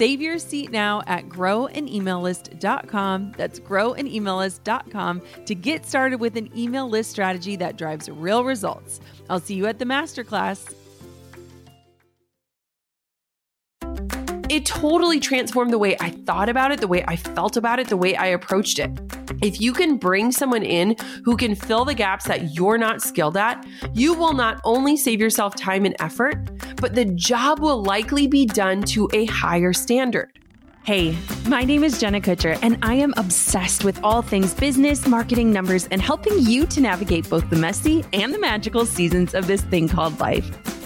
Save your seat now at growanemaillist.com. That's growanemaillist.com to get started with an email list strategy that drives real results. I'll see you at the masterclass. It totally transformed the way I thought about it, the way I felt about it, the way I approached it. If you can bring someone in who can fill the gaps that you're not skilled at, you will not only save yourself time and effort, but the job will likely be done to a higher standard. Hey, my name is Jenna Kutcher, and I am obsessed with all things business, marketing, numbers, and helping you to navigate both the messy and the magical seasons of this thing called life.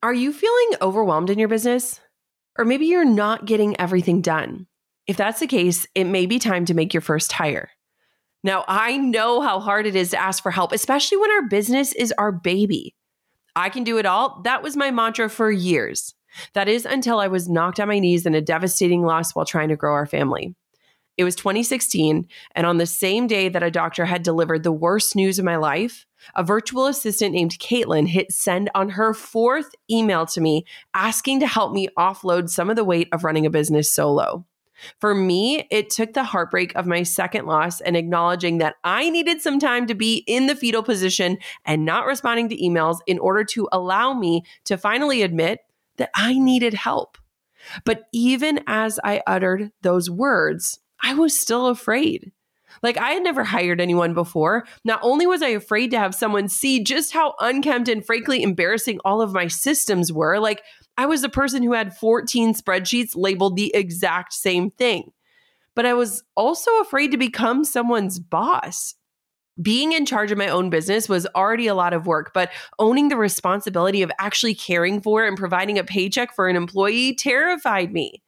Are you feeling overwhelmed in your business? Or maybe you're not getting everything done. If that's the case, it may be time to make your first hire. Now, I know how hard it is to ask for help, especially when our business is our baby. I can do it all. That was my mantra for years. That is until I was knocked on my knees in a devastating loss while trying to grow our family. It was 2016, and on the same day that a doctor had delivered the worst news of my life, a virtual assistant named Caitlin hit send on her fourth email to me asking to help me offload some of the weight of running a business solo. For me, it took the heartbreak of my second loss and acknowledging that I needed some time to be in the fetal position and not responding to emails in order to allow me to finally admit that I needed help. But even as I uttered those words, I was still afraid. Like I had never hired anyone before. Not only was I afraid to have someone see just how unkempt and frankly embarrassing all of my systems were, like I was the person who had 14 spreadsheets labeled the exact same thing. But I was also afraid to become someone's boss. Being in charge of my own business was already a lot of work, but owning the responsibility of actually caring for and providing a paycheck for an employee terrified me.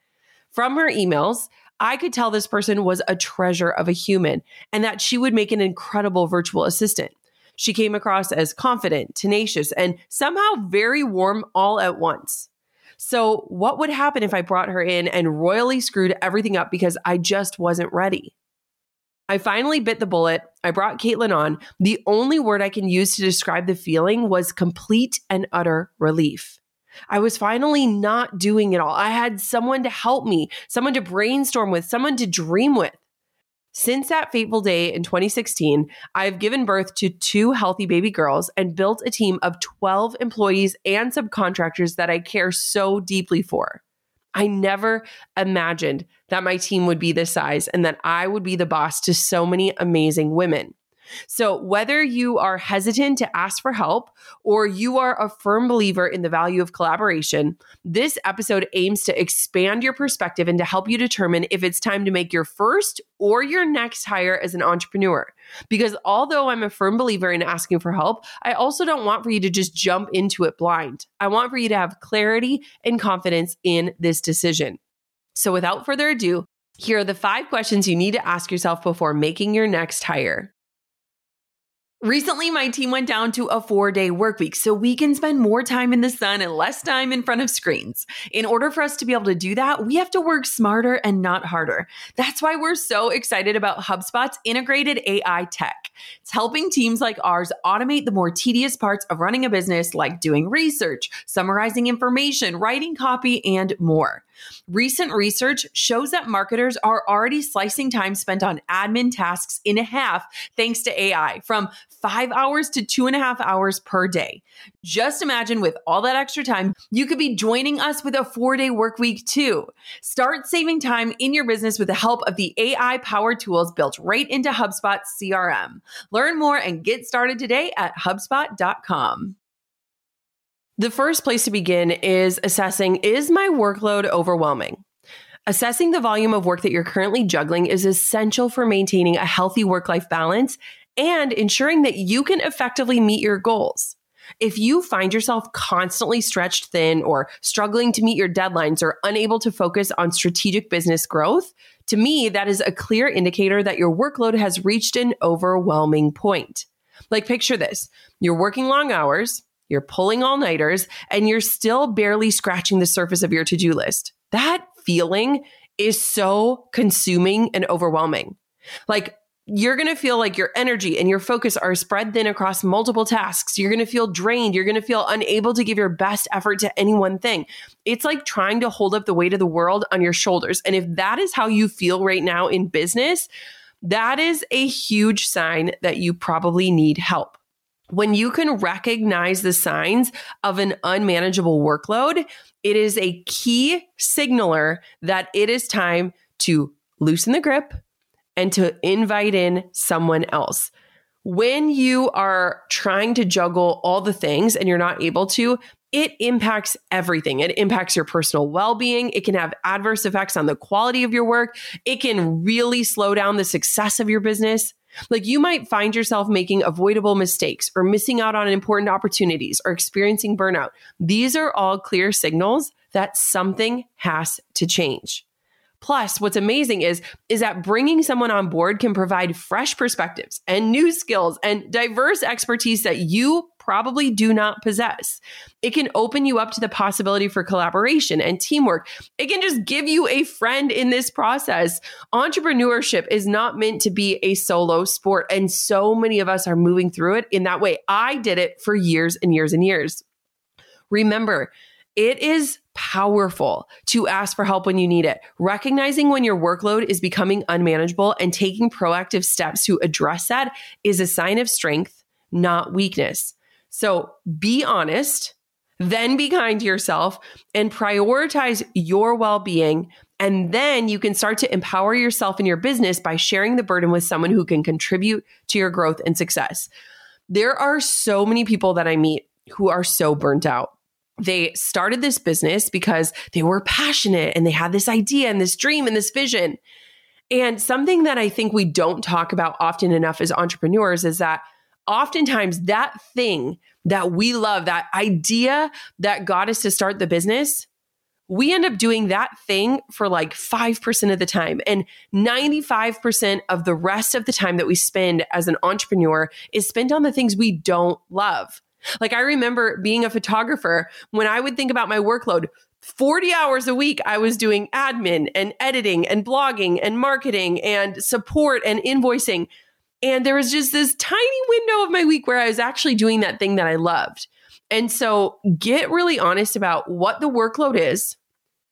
From her emails, I could tell this person was a treasure of a human and that she would make an incredible virtual assistant. She came across as confident, tenacious, and somehow very warm all at once. So, what would happen if I brought her in and royally screwed everything up because I just wasn't ready? I finally bit the bullet. I brought Caitlin on. The only word I can use to describe the feeling was complete and utter relief. I was finally not doing it all. I had someone to help me, someone to brainstorm with, someone to dream with. Since that fateful day in 2016, I've given birth to two healthy baby girls and built a team of 12 employees and subcontractors that I care so deeply for. I never imagined that my team would be this size and that I would be the boss to so many amazing women. So, whether you are hesitant to ask for help or you are a firm believer in the value of collaboration, this episode aims to expand your perspective and to help you determine if it's time to make your first or your next hire as an entrepreneur. Because although I'm a firm believer in asking for help, I also don't want for you to just jump into it blind. I want for you to have clarity and confidence in this decision. So, without further ado, here are the five questions you need to ask yourself before making your next hire. Recently, my team went down to a four day work week so we can spend more time in the sun and less time in front of screens. In order for us to be able to do that, we have to work smarter and not harder. That's why we're so excited about HubSpot's integrated AI tech. It's helping teams like ours automate the more tedious parts of running a business, like doing research, summarizing information, writing copy, and more. Recent research shows that marketers are already slicing time spent on admin tasks in half thanks to AI from five hours to two and a half hours per day. Just imagine with all that extra time, you could be joining us with a four day work week too. Start saving time in your business with the help of the AI powered tools built right into HubSpot CRM. Learn more and get started today at HubSpot.com. The first place to begin is assessing is my workload overwhelming? Assessing the volume of work that you're currently juggling is essential for maintaining a healthy work life balance and ensuring that you can effectively meet your goals. If you find yourself constantly stretched thin or struggling to meet your deadlines or unable to focus on strategic business growth, to me, that is a clear indicator that your workload has reached an overwhelming point. Like, picture this you're working long hours, you're pulling all nighters, and you're still barely scratching the surface of your to do list. That feeling is so consuming and overwhelming. Like, you're going to feel like your energy and your focus are spread thin across multiple tasks. You're going to feel drained. You're going to feel unable to give your best effort to any one thing. It's like trying to hold up the weight of the world on your shoulders. And if that is how you feel right now in business, that is a huge sign that you probably need help when you can recognize the signs of an unmanageable workload, it is a key signaler that it is time to loosen the grip and to invite in someone else. When you are trying to juggle all the things and you're not able to, it impacts everything. It impacts your personal well being. It can have adverse effects on the quality of your work. It can really slow down the success of your business. Like you might find yourself making avoidable mistakes or missing out on important opportunities or experiencing burnout. These are all clear signals that something has to change. Plus, what's amazing is is that bringing someone on board can provide fresh perspectives and new skills and diverse expertise that you probably do not possess. It can open you up to the possibility for collaboration and teamwork. It can just give you a friend in this process. Entrepreneurship is not meant to be a solo sport, and so many of us are moving through it in that way. I did it for years and years and years. Remember, it is powerful to ask for help when you need it. Recognizing when your workload is becoming unmanageable and taking proactive steps to address that is a sign of strength, not weakness. So be honest, then be kind to yourself and prioritize your well being. And then you can start to empower yourself in your business by sharing the burden with someone who can contribute to your growth and success. There are so many people that I meet who are so burnt out. They started this business because they were passionate and they had this idea and this dream and this vision. And something that I think we don't talk about often enough as entrepreneurs is that oftentimes that thing that we love, that idea that got us to start the business, we end up doing that thing for like 5% of the time. And 95% of the rest of the time that we spend as an entrepreneur is spent on the things we don't love. Like I remember being a photographer when I would think about my workload, 40 hours a week, I was doing admin and editing and blogging and marketing and support and invoicing. And there was just this tiny window of my week where I was actually doing that thing that I loved. And so get really honest about what the workload is.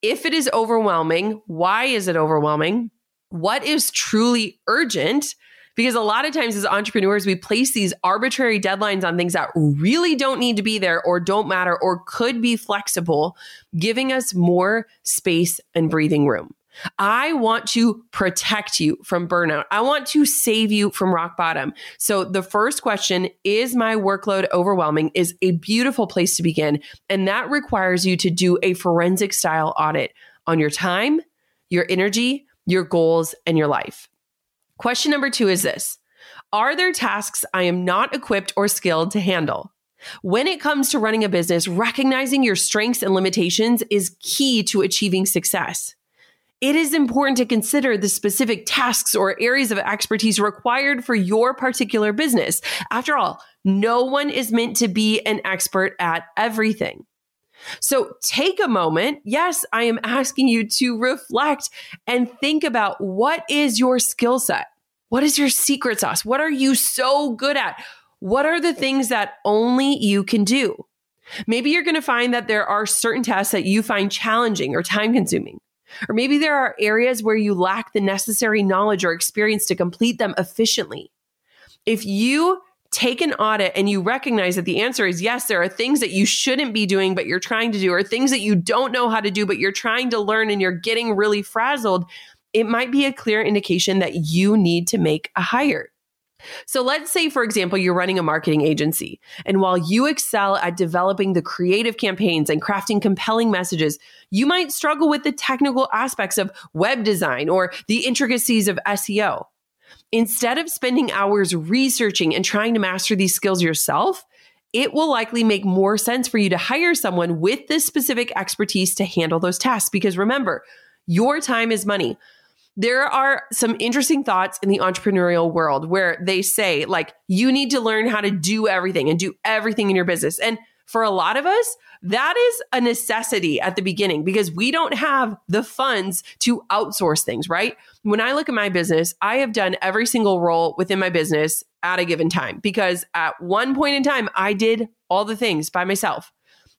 If it is overwhelming, why is it overwhelming? What is truly urgent? Because a lot of times as entrepreneurs, we place these arbitrary deadlines on things that really don't need to be there or don't matter or could be flexible, giving us more space and breathing room. I want to protect you from burnout. I want to save you from rock bottom. So, the first question is my workload overwhelming? is a beautiful place to begin. And that requires you to do a forensic style audit on your time, your energy, your goals, and your life. Question number two is this Are there tasks I am not equipped or skilled to handle? When it comes to running a business, recognizing your strengths and limitations is key to achieving success. It is important to consider the specific tasks or areas of expertise required for your particular business. After all, no one is meant to be an expert at everything. So take a moment. Yes, I am asking you to reflect and think about what is your skill set? What is your secret sauce? What are you so good at? What are the things that only you can do? Maybe you're going to find that there are certain tasks that you find challenging or time consuming. Or maybe there are areas where you lack the necessary knowledge or experience to complete them efficiently. If you take an audit and you recognize that the answer is yes, there are things that you shouldn't be doing, but you're trying to do, or things that you don't know how to do, but you're trying to learn and you're getting really frazzled, it might be a clear indication that you need to make a hire. So let's say, for example, you're running a marketing agency. And while you excel at developing the creative campaigns and crafting compelling messages, you might struggle with the technical aspects of web design or the intricacies of SEO. Instead of spending hours researching and trying to master these skills yourself, it will likely make more sense for you to hire someone with this specific expertise to handle those tasks. Because remember, your time is money there are some interesting thoughts in the entrepreneurial world where they say, like, you need to learn how to do everything and do everything in your business. And for a lot of us, that is a necessity at the beginning because we don't have the funds to outsource things, right? When I look at my business, I have done every single role within my business at a given time because at one point in time, I did all the things by myself.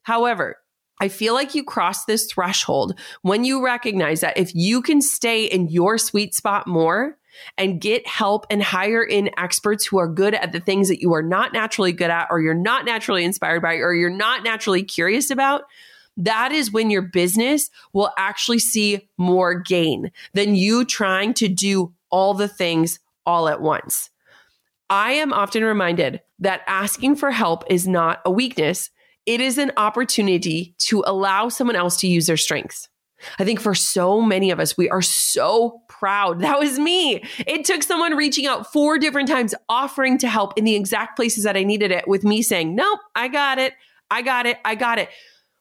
However, I feel like you cross this threshold when you recognize that if you can stay in your sweet spot more and get help and hire in experts who are good at the things that you are not naturally good at, or you're not naturally inspired by, or you're not naturally curious about, that is when your business will actually see more gain than you trying to do all the things all at once. I am often reminded that asking for help is not a weakness it is an opportunity to allow someone else to use their strengths. I think for so many of us, we are so proud. That was me. It took someone reaching out four different times, offering to help in the exact places that I needed it, with me saying, Nope, I got it. I got it. I got it.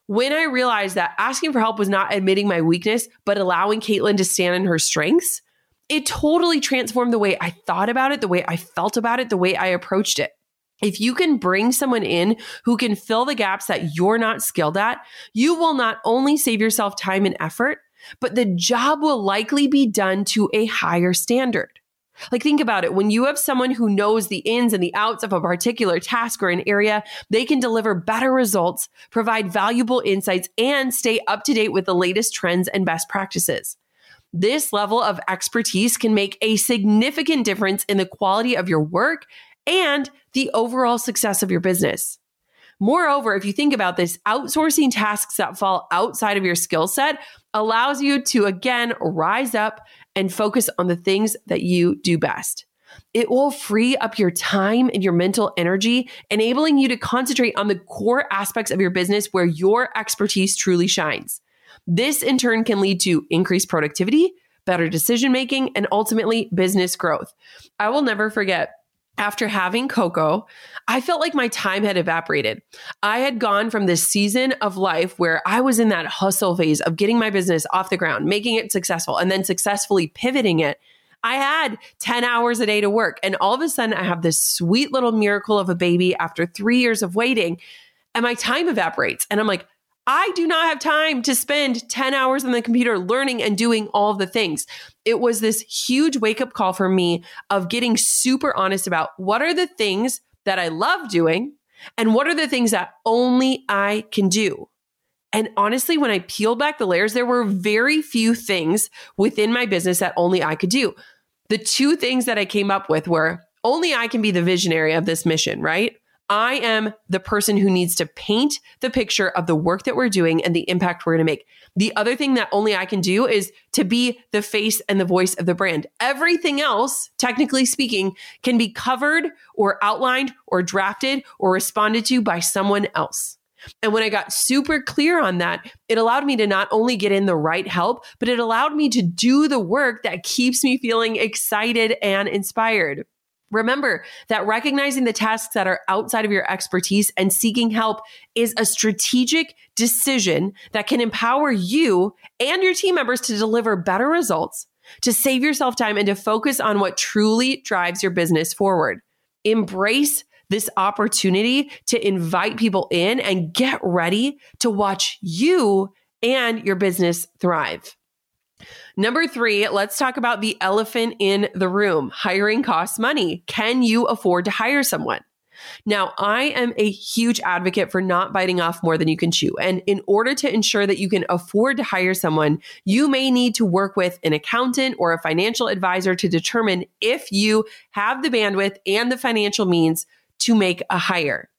When I realized that asking for help was not admitting my weakness, but allowing Caitlin to stand in her strengths, it totally transformed the way I thought about it, the way I felt about it, the way I approached it. If you can bring someone in who can fill the gaps that you're not skilled at, you will not only save yourself time and effort, but the job will likely be done to a higher standard. Like, think about it. When you have someone who knows the ins and the outs of a particular task or an area, they can deliver better results, provide valuable insights, and stay up to date with the latest trends and best practices. This level of expertise can make a significant difference in the quality of your work and the overall success of your business. Moreover, if you think about this, outsourcing tasks that fall outside of your skill set allows you to again rise up and focus on the things that you do best. It will free up your time and your mental energy, enabling you to concentrate on the core aspects of your business where your expertise truly shines. This in turn can lead to increased productivity, better decision making, and ultimately business growth. I will never forget after having Coco, I felt like my time had evaporated. I had gone from this season of life where I was in that hustle phase of getting my business off the ground, making it successful, and then successfully pivoting it. I had 10 hours a day to work. And all of a sudden, I have this sweet little miracle of a baby after three years of waiting, and my time evaporates. And I'm like, I do not have time to spend 10 hours on the computer learning and doing all the things. It was this huge wake up call for me of getting super honest about what are the things that I love doing and what are the things that only I can do. And honestly, when I peeled back the layers, there were very few things within my business that only I could do. The two things that I came up with were only I can be the visionary of this mission, right? I am the person who needs to paint the picture of the work that we're doing and the impact we're going to make. The other thing that only I can do is to be the face and the voice of the brand. Everything else, technically speaking, can be covered or outlined or drafted or responded to by someone else. And when I got super clear on that, it allowed me to not only get in the right help, but it allowed me to do the work that keeps me feeling excited and inspired. Remember that recognizing the tasks that are outside of your expertise and seeking help is a strategic decision that can empower you and your team members to deliver better results, to save yourself time, and to focus on what truly drives your business forward. Embrace this opportunity to invite people in and get ready to watch you and your business thrive. Number three, let's talk about the elephant in the room. Hiring costs money. Can you afford to hire someone? Now, I am a huge advocate for not biting off more than you can chew. And in order to ensure that you can afford to hire someone, you may need to work with an accountant or a financial advisor to determine if you have the bandwidth and the financial means to make a hire.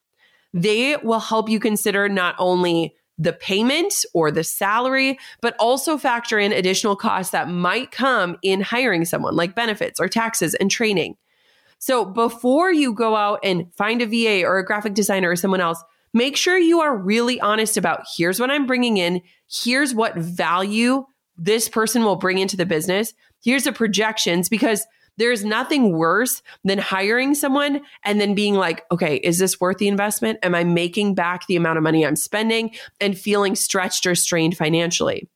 They will help you consider not only the payment or the salary, but also factor in additional costs that might come in hiring someone, like benefits or taxes and training. So before you go out and find a VA or a graphic designer or someone else, make sure you are really honest about here's what I'm bringing in, here's what value this person will bring into the business, here's the projections, because there's nothing worse than hiring someone and then being like, okay, is this worth the investment? Am I making back the amount of money I'm spending and feeling stretched or strained financially?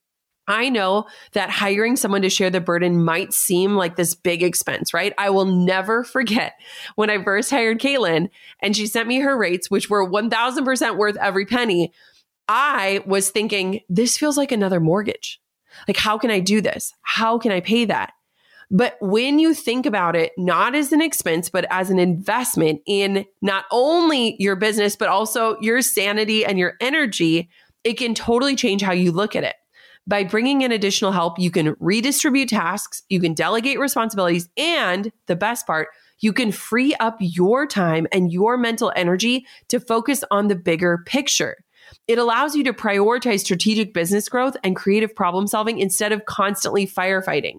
I know that hiring someone to share the burden might seem like this big expense, right? I will never forget when I first hired Caitlin and she sent me her rates, which were 1000% worth every penny. I was thinking, this feels like another mortgage. Like, how can I do this? How can I pay that? But when you think about it, not as an expense, but as an investment in not only your business, but also your sanity and your energy, it can totally change how you look at it. By bringing in additional help, you can redistribute tasks, you can delegate responsibilities, and the best part, you can free up your time and your mental energy to focus on the bigger picture. It allows you to prioritize strategic business growth and creative problem solving instead of constantly firefighting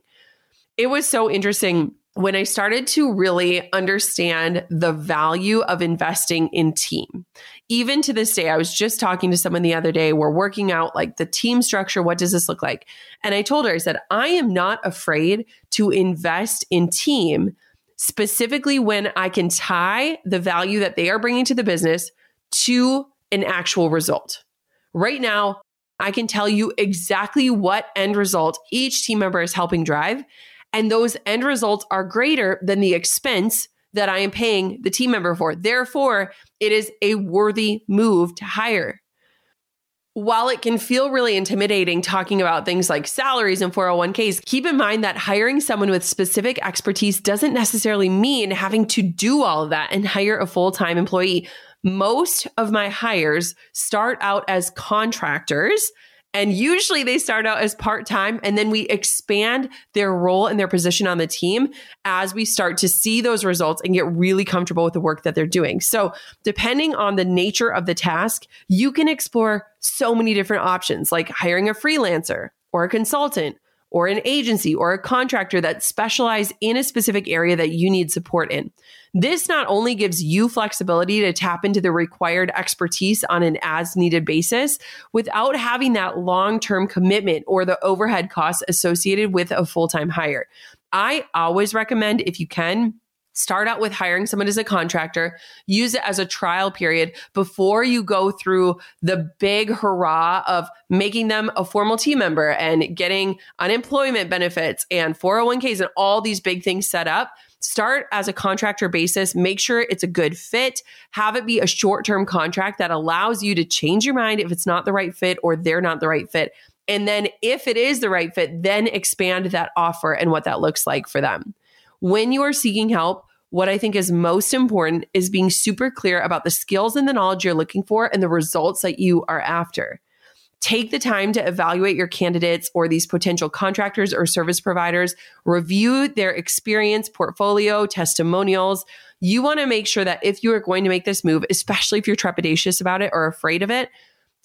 it was so interesting when I started to really understand the value of investing in team. Even to this day, I was just talking to someone the other day. We're working out like the team structure. What does this look like? And I told her, I said, I am not afraid to invest in team, specifically when I can tie the value that they are bringing to the business to an actual result. Right now, I can tell you exactly what end result each team member is helping drive. And those end results are greater than the expense that I am paying the team member for. Therefore, it is a worthy move to hire. While it can feel really intimidating talking about things like salaries and 401ks, keep in mind that hiring someone with specific expertise doesn't necessarily mean having to do all of that and hire a full time employee. Most of my hires start out as contractors and usually they start out as part time and then we expand their role and their position on the team as we start to see those results and get really comfortable with the work that they're doing. So, depending on the nature of the task, you can explore so many different options like hiring a freelancer or a consultant or an agency or a contractor that specialize in a specific area that you need support in. This not only gives you flexibility to tap into the required expertise on an as needed basis without having that long term commitment or the overhead costs associated with a full time hire. I always recommend, if you can, Start out with hiring someone as a contractor, use it as a trial period before you go through the big hurrah of making them a formal team member and getting unemployment benefits and 401ks and all these big things set up. Start as a contractor basis, make sure it's a good fit, have it be a short term contract that allows you to change your mind if it's not the right fit or they're not the right fit. And then if it is the right fit, then expand that offer and what that looks like for them when you are seeking help, what I think is most important is being super clear about the skills and the knowledge you're looking for and the results that you are after. Take the time to evaluate your candidates or these potential contractors or service providers, review their experience, portfolio, testimonials. You want to make sure that if you are going to make this move, especially if you're trepidatious about it or afraid of it,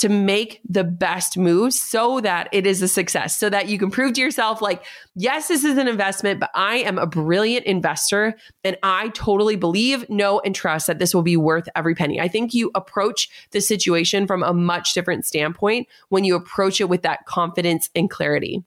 to make the best moves so that it is a success, so that you can prove to yourself, like, yes, this is an investment, but I am a brilliant investor and I totally believe, know, and trust that this will be worth every penny. I think you approach the situation from a much different standpoint when you approach it with that confidence and clarity.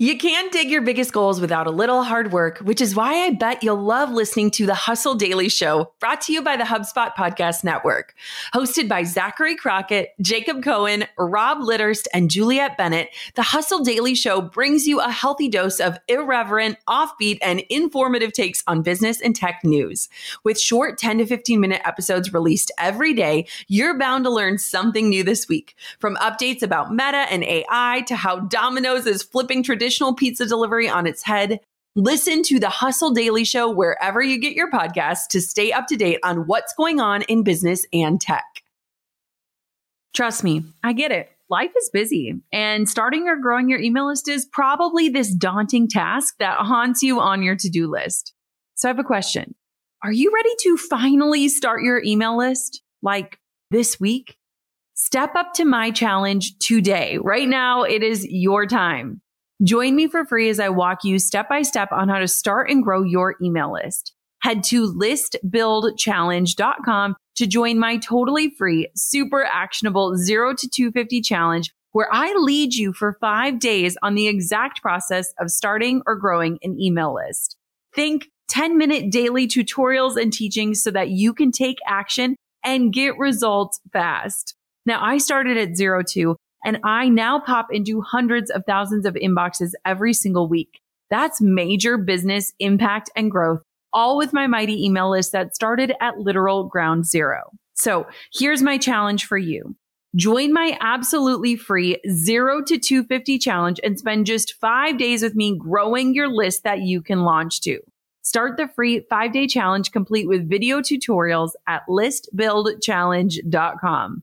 You can't dig your biggest goals without a little hard work, which is why I bet you'll love listening to the Hustle Daily Show, brought to you by the HubSpot Podcast Network. Hosted by Zachary Crockett, Jacob Cohen, Rob Litterst, and Juliet Bennett, the Hustle Daily Show brings you a healthy dose of irreverent, offbeat, and informative takes on business and tech news. With short 10 to 15 minute episodes released every day, you're bound to learn something new this week. From updates about Meta and AI to how Domino's is flipping tradition traditional pizza delivery on its head. Listen to the Hustle Daily Show wherever you get your podcasts to stay up to date on what's going on in business and tech. Trust me, I get it. Life is busy, and starting or growing your email list is probably this daunting task that haunts you on your to do list. So, I have a question Are you ready to finally start your email list? Like this week? Step up to my challenge today. Right now, it is your time. Join me for free as I walk you step by step on how to start and grow your email list. Head to listbuildchallenge.com to join my totally free, super actionable 0 to 250 challenge where I lead you for five days on the exact process of starting or growing an email list. Think 10 minute daily tutorials and teachings so that you can take action and get results fast. Now I started at zero two and I now pop into hundreds of thousands of inboxes every single week. That's major business impact and growth, all with my mighty email list that started at literal ground zero. So here's my challenge for you. Join my absolutely free zero to 250 challenge and spend just five days with me growing your list that you can launch to. Start the free five day challenge complete with video tutorials at listbuildchallenge.com.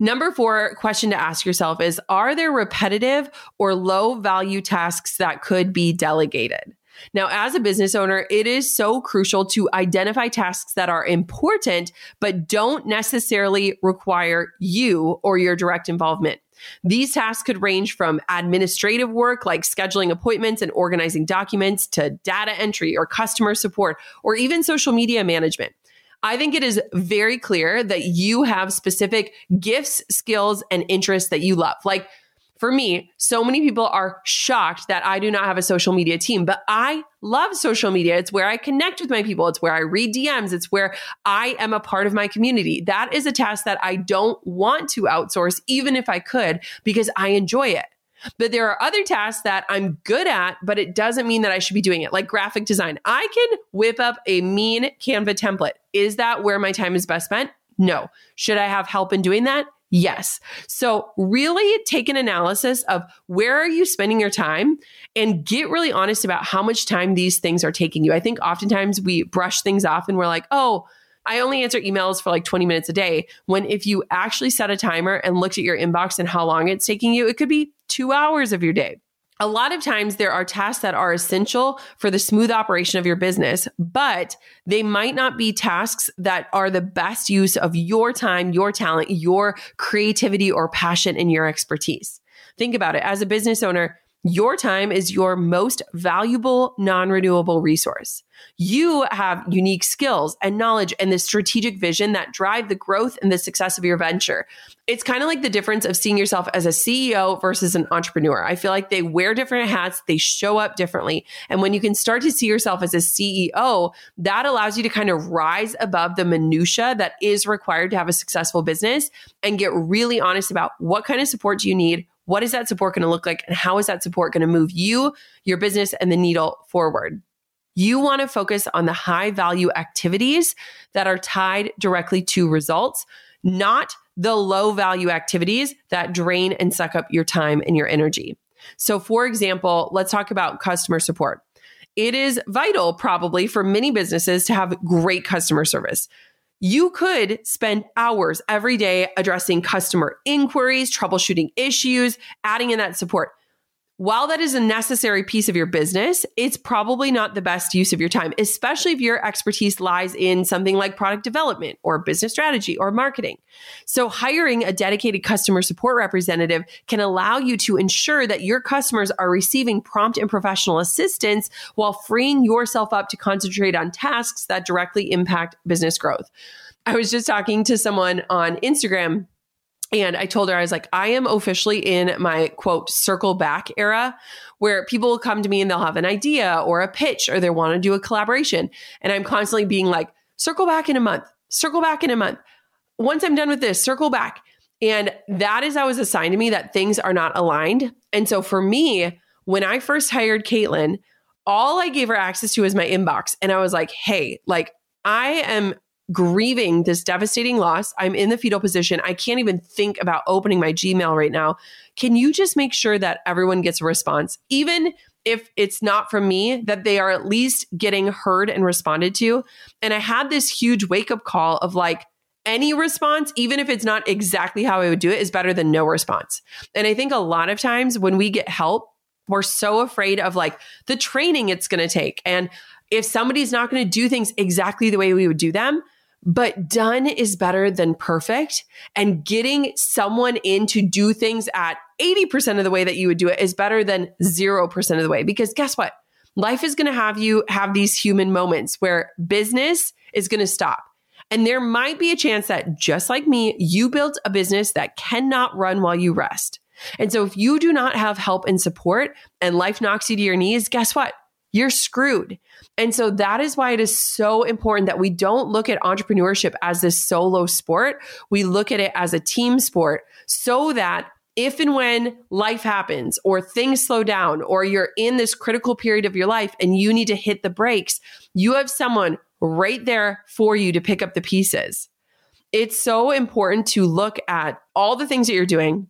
Number four question to ask yourself is Are there repetitive or low value tasks that could be delegated? Now, as a business owner, it is so crucial to identify tasks that are important, but don't necessarily require you or your direct involvement. These tasks could range from administrative work like scheduling appointments and organizing documents to data entry or customer support or even social media management. I think it is very clear that you have specific gifts, skills, and interests that you love. Like for me, so many people are shocked that I do not have a social media team, but I love social media. It's where I connect with my people. It's where I read DMs. It's where I am a part of my community. That is a task that I don't want to outsource, even if I could, because I enjoy it. But there are other tasks that I'm good at, but it doesn't mean that I should be doing it, like graphic design. I can whip up a mean Canva template. Is that where my time is best spent? No. Should I have help in doing that? Yes. So really take an analysis of where are you spending your time and get really honest about how much time these things are taking you. I think oftentimes we brush things off and we're like, oh, I only answer emails for like 20 minutes a day. When if you actually set a timer and looked at your inbox and how long it's taking you, it could be two hours of your day. A lot of times there are tasks that are essential for the smooth operation of your business, but they might not be tasks that are the best use of your time, your talent, your creativity or passion and your expertise. Think about it. As a business owner, your time is your most valuable non renewable resource. You have unique skills and knowledge and the strategic vision that drive the growth and the success of your venture. It's kind of like the difference of seeing yourself as a CEO versus an entrepreneur. I feel like they wear different hats, they show up differently. And when you can start to see yourself as a CEO, that allows you to kind of rise above the minutia that is required to have a successful business and get really honest about what kind of support do you need? What is that support going to look like? And how is that support going to move you, your business, and the needle forward? You want to focus on the high value activities that are tied directly to results, not the low value activities that drain and suck up your time and your energy. So, for example, let's talk about customer support. It is vital, probably, for many businesses to have great customer service. You could spend hours every day addressing customer inquiries, troubleshooting issues, adding in that support. While that is a necessary piece of your business, it's probably not the best use of your time, especially if your expertise lies in something like product development or business strategy or marketing. So, hiring a dedicated customer support representative can allow you to ensure that your customers are receiving prompt and professional assistance while freeing yourself up to concentrate on tasks that directly impact business growth. I was just talking to someone on Instagram and I told her, I was like, I am officially in my quote, circle back era where people will come to me and they'll have an idea or a pitch or they want to do a collaboration. And I'm constantly being like, circle back in a month, circle back in a month. Once I'm done with this, circle back. And that is always a sign to me that things are not aligned. And so for me, when I first hired Caitlin, all I gave her access to was my inbox. And I was like, hey, like, I am grieving this devastating loss. I'm in the fetal position. I can't even think about opening my Gmail right now. Can you just make sure that everyone gets a response? Even if it's not from me, that they are at least getting heard and responded to. And I had this huge wake up call of like, any response, even if it's not exactly how I would do it, is better than no response. And I think a lot of times when we get help, we're so afraid of like the training it's going to take. And if somebody's not going to do things exactly the way we would do them, but done is better than perfect. And getting someone in to do things at 80% of the way that you would do it is better than 0% of the way. Because guess what? Life is going to have you have these human moments where business is going to stop. And there might be a chance that just like me, you built a business that cannot run while you rest. And so if you do not have help and support and life knocks you to your knees, guess what? You're screwed. And so that is why it is so important that we don't look at entrepreneurship as this solo sport. We look at it as a team sport so that if and when life happens or things slow down or you're in this critical period of your life and you need to hit the brakes, you have someone right there for you to pick up the pieces. It's so important to look at all the things that you're doing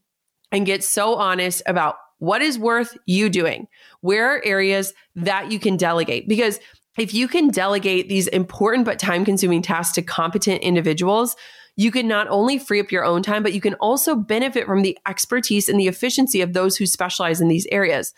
and get so honest about what is worth you doing. Where are areas that you can delegate? Because if you can delegate these important but time consuming tasks to competent individuals, you can not only free up your own time, but you can also benefit from the expertise and the efficiency of those who specialize in these areas.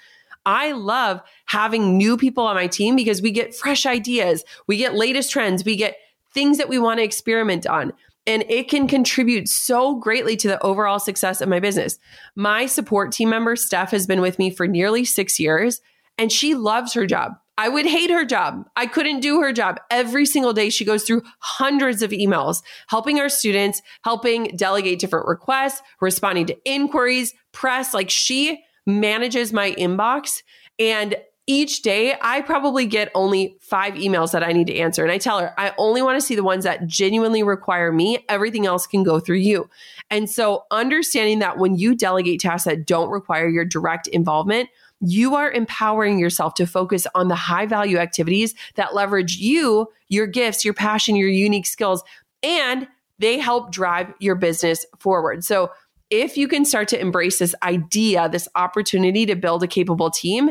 I love having new people on my team because we get fresh ideas, we get latest trends, we get things that we want to experiment on. And it can contribute so greatly to the overall success of my business. My support team member, Steph, has been with me for nearly six years and she loves her job. I would hate her job. I couldn't do her job. Every single day, she goes through hundreds of emails, helping our students, helping delegate different requests, responding to inquiries, press. Like she manages my inbox. And each day, I probably get only five emails that I need to answer. And I tell her, I only want to see the ones that genuinely require me. Everything else can go through you. And so, understanding that when you delegate tasks that don't require your direct involvement, you are empowering yourself to focus on the high value activities that leverage you, your gifts, your passion, your unique skills, and they help drive your business forward. So, if you can start to embrace this idea, this opportunity to build a capable team,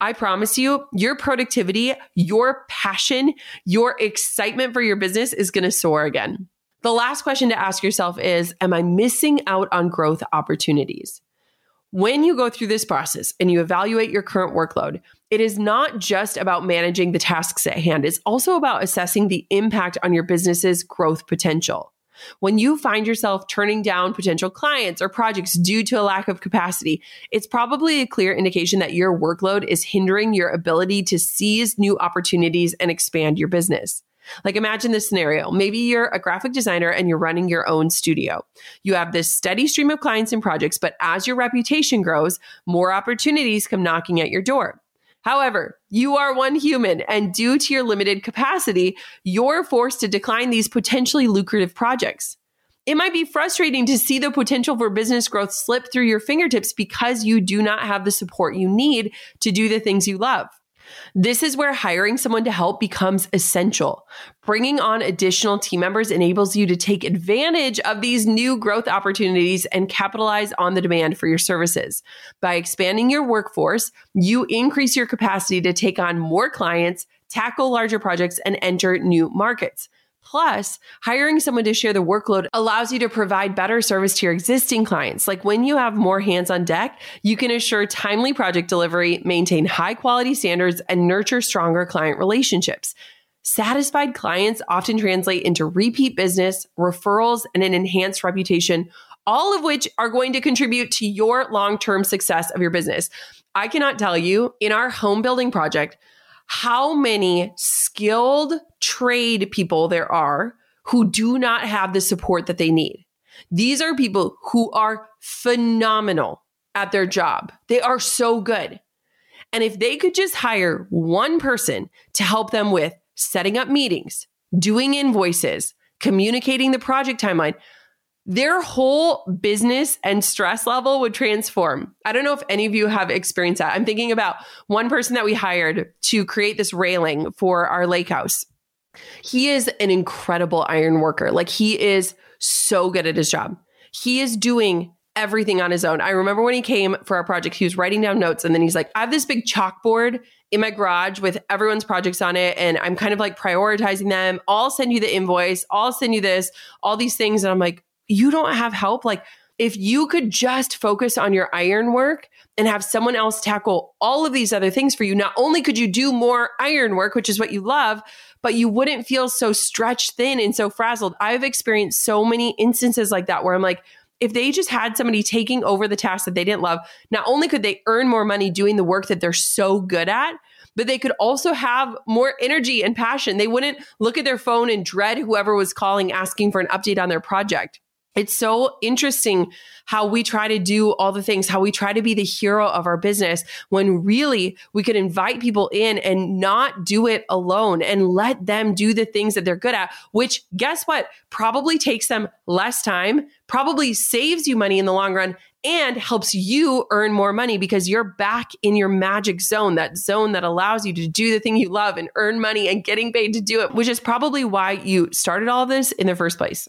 I promise you, your productivity, your passion, your excitement for your business is going to soar again. The last question to ask yourself is Am I missing out on growth opportunities? When you go through this process and you evaluate your current workload, it is not just about managing the tasks at hand, it's also about assessing the impact on your business's growth potential. When you find yourself turning down potential clients or projects due to a lack of capacity, it's probably a clear indication that your workload is hindering your ability to seize new opportunities and expand your business. Like imagine this scenario. Maybe you're a graphic designer and you're running your own studio. You have this steady stream of clients and projects, but as your reputation grows, more opportunities come knocking at your door. However, you are one human, and due to your limited capacity, you're forced to decline these potentially lucrative projects. It might be frustrating to see the potential for business growth slip through your fingertips because you do not have the support you need to do the things you love. This is where hiring someone to help becomes essential. Bringing on additional team members enables you to take advantage of these new growth opportunities and capitalize on the demand for your services. By expanding your workforce, you increase your capacity to take on more clients, tackle larger projects, and enter new markets. Plus, hiring someone to share the workload allows you to provide better service to your existing clients. Like when you have more hands on deck, you can assure timely project delivery, maintain high quality standards, and nurture stronger client relationships. Satisfied clients often translate into repeat business, referrals, and an enhanced reputation, all of which are going to contribute to your long term success of your business. I cannot tell you in our home building project, how many skilled trade people there are who do not have the support that they need. These are people who are phenomenal at their job. They are so good. And if they could just hire one person to help them with setting up meetings, doing invoices, communicating the project timeline, their whole business and stress level would transform. I don't know if any of you have experienced that. I'm thinking about one person that we hired to create this railing for our lake house. He is an incredible iron worker. Like he is so good at his job. He is doing everything on his own. I remember when he came for our project, he was writing down notes and then he's like, I have this big chalkboard in my garage with everyone's projects on it and I'm kind of like prioritizing them. I'll send you the invoice, I'll send you this, all these things. And I'm like, you don't have help. Like, if you could just focus on your iron work and have someone else tackle all of these other things for you, not only could you do more iron work, which is what you love, but you wouldn't feel so stretched thin and so frazzled. I've experienced so many instances like that where I'm like, if they just had somebody taking over the task that they didn't love, not only could they earn more money doing the work that they're so good at, but they could also have more energy and passion. They wouldn't look at their phone and dread whoever was calling asking for an update on their project. It's so interesting how we try to do all the things, how we try to be the hero of our business when really we could invite people in and not do it alone and let them do the things that they're good at, which guess what? Probably takes them less time, probably saves you money in the long run, and helps you earn more money because you're back in your magic zone, that zone that allows you to do the thing you love and earn money and getting paid to do it, which is probably why you started all this in the first place.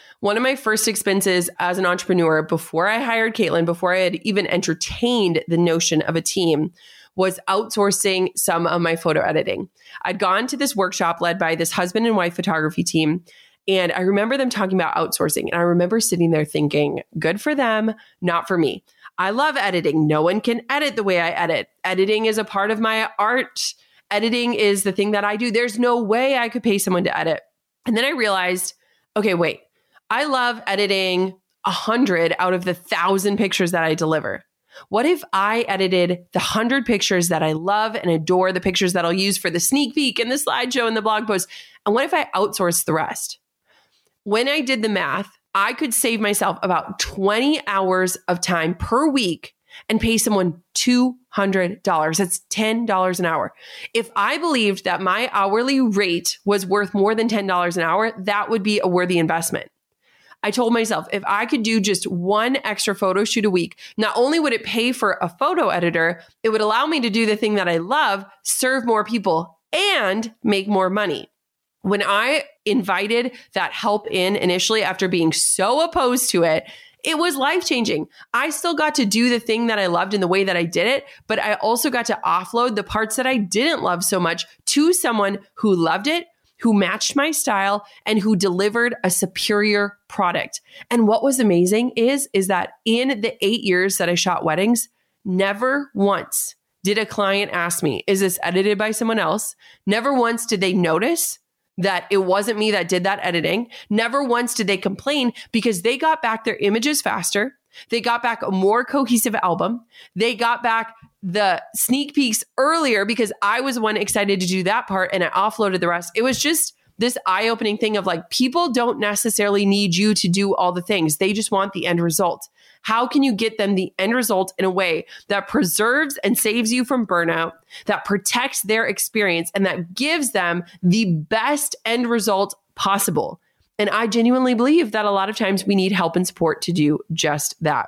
one of my first expenses as an entrepreneur before I hired Caitlin, before I had even entertained the notion of a team, was outsourcing some of my photo editing. I'd gone to this workshop led by this husband and wife photography team. And I remember them talking about outsourcing. And I remember sitting there thinking, good for them, not for me. I love editing. No one can edit the way I edit. Editing is a part of my art. Editing is the thing that I do. There's no way I could pay someone to edit. And then I realized, okay, wait, I love editing a hundred out of the thousand pictures that I deliver. What if I edited the hundred pictures that I love and adore, the pictures that I'll use for the sneak peek and the slideshow and the blog post? And what if I outsourced the rest? When I did the math, I could save myself about 20 hours of time per week and pay someone $200. That's $10 an hour. If I believed that my hourly rate was worth more than $10 an hour, that would be a worthy investment. I told myself if I could do just one extra photo shoot a week, not only would it pay for a photo editor, it would allow me to do the thing that I love, serve more people, and make more money. When I invited that help in initially after being so opposed to it, it was life changing. I still got to do the thing that I loved in the way that I did it, but I also got to offload the parts that I didn't love so much to someone who loved it, who matched my style and who delivered a superior product. And what was amazing is is that in the 8 years that I shot weddings, never once did a client ask me, is this edited by someone else? Never once did they notice that it wasn't me that did that editing. Never once did they complain because they got back their images faster. They got back a more cohesive album. They got back the sneak peeks earlier because I was one excited to do that part and I offloaded the rest. It was just this eye opening thing of like, people don't necessarily need you to do all the things. They just want the end result. How can you get them the end result in a way that preserves and saves you from burnout, that protects their experience, and that gives them the best end result possible? And I genuinely believe that a lot of times we need help and support to do just that.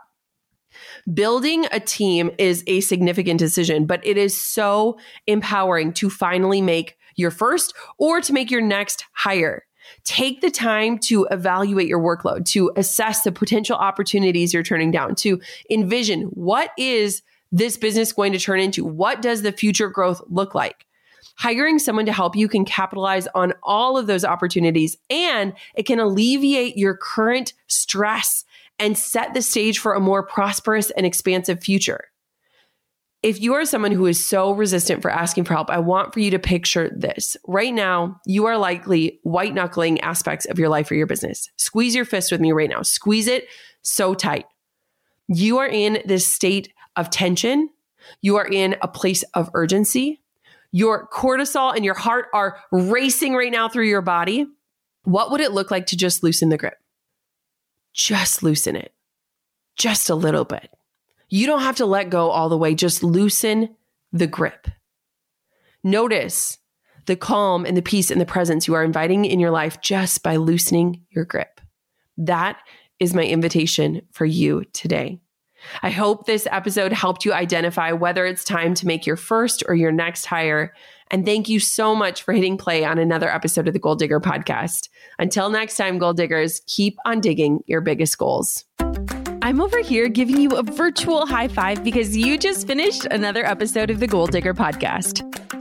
Building a team is a significant decision, but it is so empowering to finally make your first or to make your next hire. Take the time to evaluate your workload, to assess the potential opportunities you're turning down, to envision what is this business going to turn into? What does the future growth look like? Hiring someone to help you can capitalize on all of those opportunities and it can alleviate your current stress and set the stage for a more prosperous and expansive future. If you are someone who is so resistant for asking for help, I want for you to picture this. Right now, you are likely white knuckling aspects of your life or your business. Squeeze your fist with me right now. Squeeze it so tight. You are in this state of tension. You are in a place of urgency. Your cortisol and your heart are racing right now through your body. What would it look like to just loosen the grip? just loosen it just a little bit. You don't have to let go all the way, just loosen the grip. Notice the calm and the peace and the presence you are inviting in your life just by loosening your grip. That is my invitation for you today. I hope this episode helped you identify whether it's time to make your first or your next hire. And thank you so much for hitting play on another episode of the Goal Digger podcast. Until next time, Goal Diggers, keep on digging your biggest goals. I'm over here giving you a virtual high five because you just finished another episode of the Goal Digger podcast.